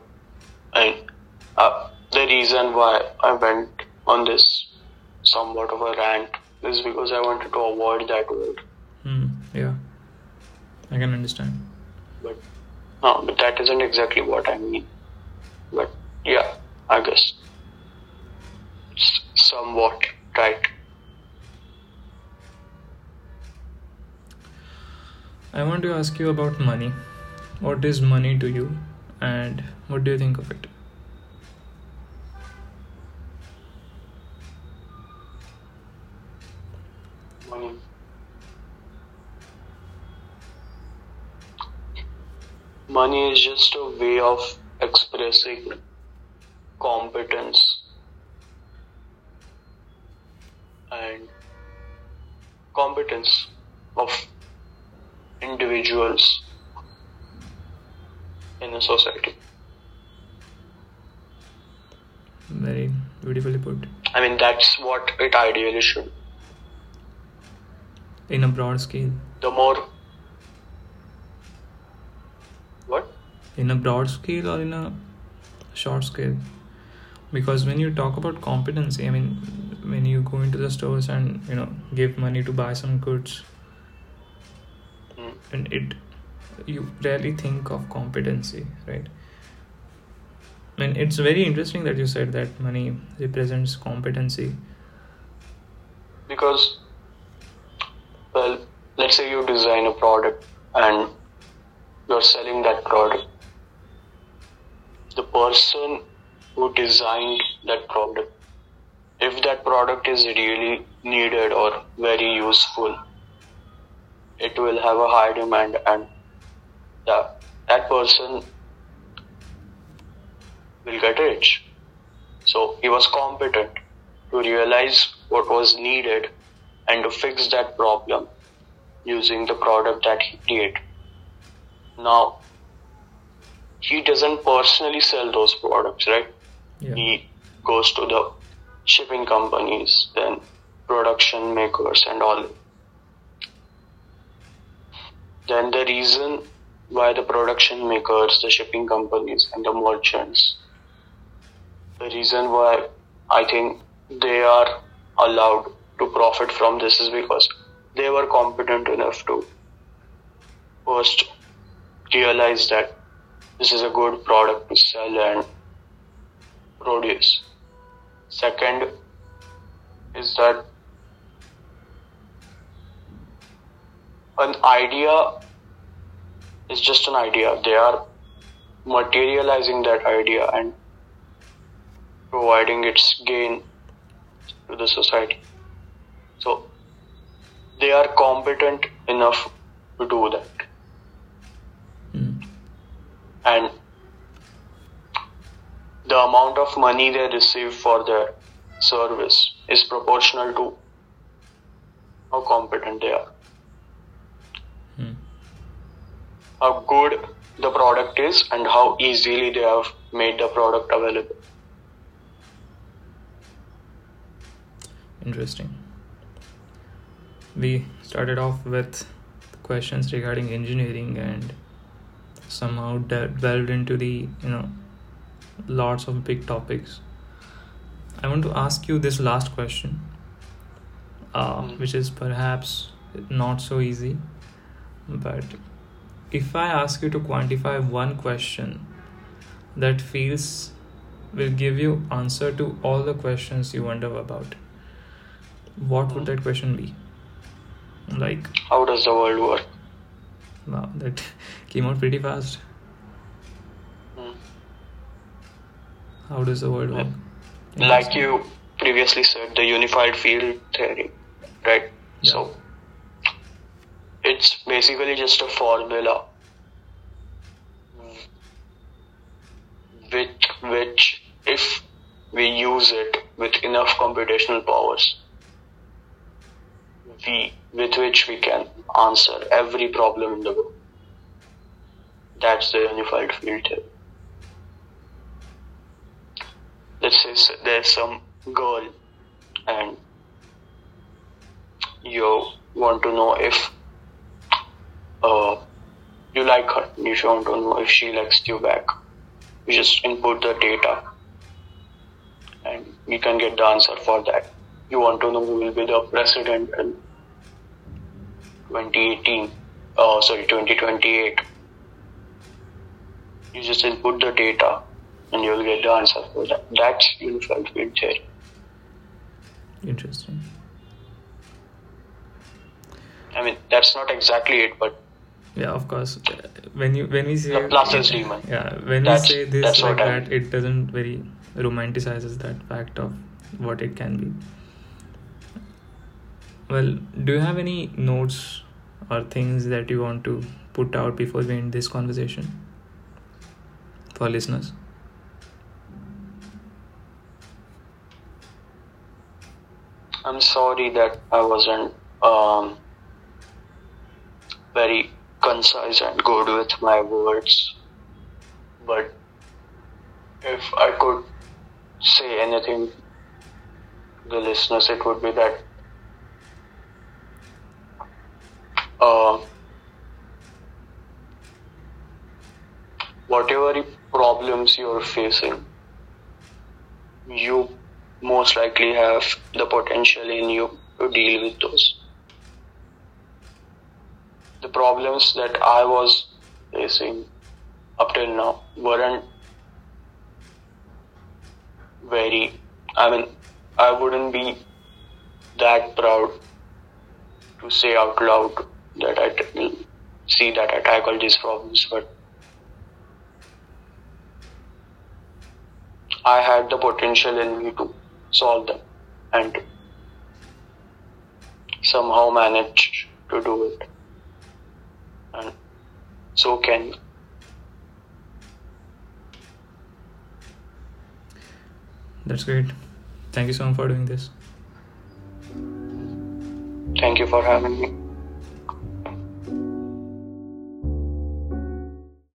S2: I uh, the reason why I went on this somewhat of a rant is because I wanted to avoid that word
S1: Hmm. Yeah. I can understand.
S2: but no, but that isn't exactly what I mean. But yeah, I guess it's somewhat right.
S1: I want to ask you about money. What is money to you, and what do you think of it?
S2: Money. Money is just a way of expressing competence and competence of individuals in a society.
S1: Very beautifully put.
S2: I mean, that's what it ideally should.
S1: In a broad scale.
S2: The more. What?
S1: In a broad scale or in a short scale? Because when you talk about competency, I mean, when you go into the stores and you know give money to buy some goods,
S2: Hmm.
S1: and it you rarely think of competency, right? I mean, it's very interesting that you said that money represents competency.
S2: Because, well, let's say you design a product and you're selling that product. The person who designed that product, if that product is really needed or very useful, it will have a high demand and that, that person will get rich. So he was competent to realize what was needed and to fix that problem using the product that he created. Now, he doesn't personally sell those products, right?
S1: Yeah.
S2: He goes to the shipping companies, then production makers, and all. Then the reason why the production makers, the shipping companies, and the merchants the reason why I think they are allowed to profit from this is because they were competent enough to first realize that this is a good product to sell and produce. Second is that an idea is just an idea. They are materializing that idea and providing its gain to the society. So they are competent enough to do that.
S1: Mm.
S2: And the amount of money they receive for their service is proportional to how competent they are.
S1: Mm.
S2: How good the product is and how easily they have made the product available.
S1: Interesting. We started off with questions regarding engineering and somehow delved into the you know lots of big topics. I want to ask you this last question, uh,
S2: Mm.
S1: which is perhaps not so easy, but if I ask you to quantify one question that feels will give you answer to all the questions you wonder about, what would that question be? Like,
S2: How does the world work?
S1: wow, that came out pretty fast.
S2: Hmm.
S1: How does the world work?
S2: Like you previously said, the unified field theory, right?
S1: Yeah.
S2: So it's basically just a formula with which if we use it with enough computational powers we with which we can answer every problem in the world. That's the unified field theory. Let's say there's some girl and you want to know if uh, you like her. You want to know if she likes you back. You just input the data. And you can get the answer for that. You want to know who will be the president in 2018 oh sorry 2028 you just input the data and you'll get the answer for that. That's unified field theory
S1: Interesting.
S2: i mean that's not exactly it but
S1: Yeah, of course. When you when we say
S2: Laplace's demon.
S1: Yeah, when
S2: That's-
S1: we say this like
S2: I
S1: that, it doesn't very romanticizes that fact of what it can be. Well, do you have any notes or things that you want to put out before we end this conversation for listeners?
S2: I'm sorry that I wasn't um, very concise and good with my words. But if I could say anything to the listeners, it would be that uh, whatever problems you're facing, you most likely have the potential in you to deal with those. The problems that I was facing up till now weren't very, I mean, I wouldn't be that proud to say out loud that I t- see that I tackled these problems, but I had the potential in me to solve them and somehow managed to do it. And so can you.
S1: That's great. Thank you so much for doing this.
S2: Thank you for having me.